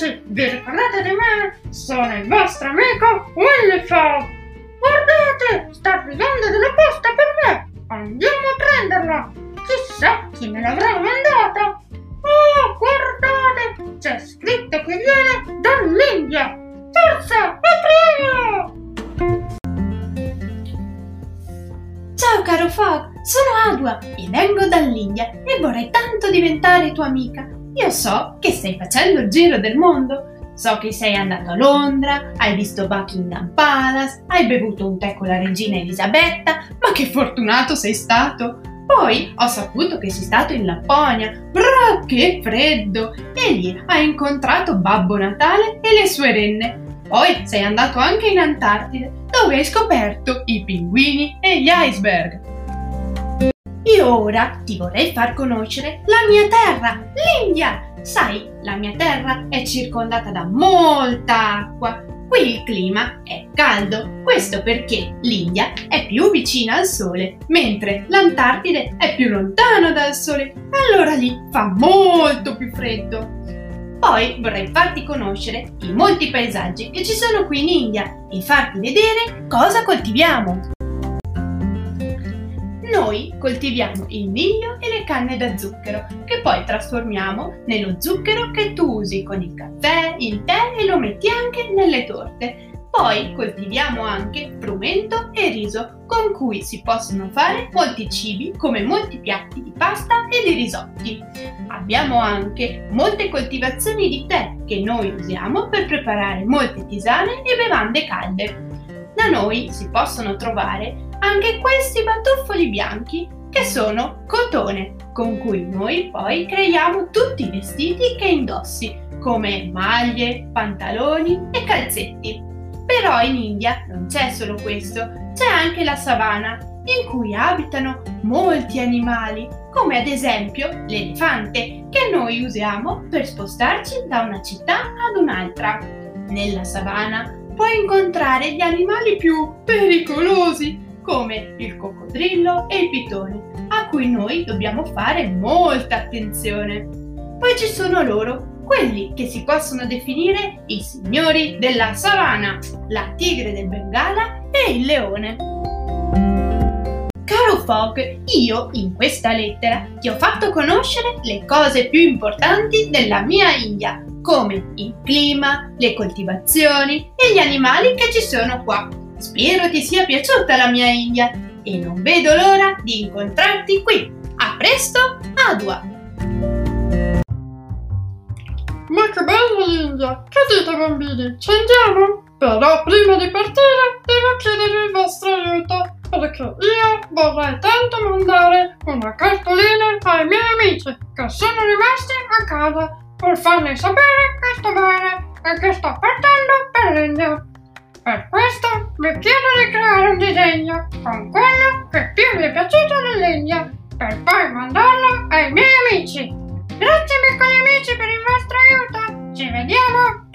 amici, vi ricordate di me? Sono il vostro amico Willy Frog. Guardate, sta arrivando della posta per me. Andiamo a prenderla. Chissà chi me l'avrà mandata. Oh, guardate, c'è scritto che viene dall'India. Forza, apriamo! Ciao caro Fog, sono Adua e vengo dall'India e vorrei tanto diventare tua amica. Io so che stai facendo il giro del mondo. So che sei andato a Londra, hai visto Buckingham Palace, hai bevuto un tè con la regina Elisabetta, ma che fortunato sei stato! Poi ho saputo che sei stato in Lapponia. Brrr, che freddo! E lì hai incontrato Babbo Natale e le sue renne. Poi sei andato anche in Antartide, dove hai scoperto i pinguini e gli iceberg. E ora ti vorrei far conoscere la mia terra, l'India. Sai, la mia terra è circondata da molta acqua. Qui il clima è caldo, questo perché l'India è più vicina al sole, mentre l'Antartide è più lontana dal sole. Allora lì fa molto più freddo. Poi vorrei farti conoscere i molti paesaggi che ci sono qui in India e farti vedere cosa coltiviamo. Noi coltiviamo il miglio e le canne da zucchero, che poi trasformiamo nello zucchero che tu usi con il caffè, il tè e lo metti anche nelle torte. Poi coltiviamo anche frumento e riso, con cui si possono fare molti cibi come molti piatti di pasta e di risotti. Abbiamo anche molte coltivazioni di tè che noi usiamo per preparare molte tisane e bevande calde. Da noi si possono trovare anche questi batuffoli bianchi che sono cotone, con cui noi poi creiamo tutti i vestiti che indossi, come maglie, pantaloni e calzetti. Però in India non c'è solo questo, c'è anche la savana, in cui abitano molti animali, come ad esempio l'elefante, che noi usiamo per spostarci da una città ad un'altra. Nella savana puoi incontrare gli animali più pericolosi, come il coccodrillo e il pitone, a cui noi dobbiamo fare molta attenzione. Poi ci sono loro, quelli che si possono definire i signori della savana, la tigre del Bengala e il leone. Caro Fogg, io in questa lettera ti ho fatto conoscere le cose più importanti della mia India, come il clima, le coltivazioni e gli animali che ci sono qua. Spero ti sia piaciuta la mia India e non vedo l'ora di incontrarti qui. A presto, Adua! Ma che bella l'India! Che dite bambini? Ci andiamo? Però prima di partire devo chiedere il vostro aiuto perché io vorrei tanto mandare una cartolina ai miei amici che sono rimasti a casa per farmi sapere che sto bene e che sto partendo per l'India. Per questo mi chiedo di creare un disegno con quello che più mi è piaciuto in legno per poi mandarlo ai miei amici. Grazie piccoli amici per il vostro aiuto, ci vediamo!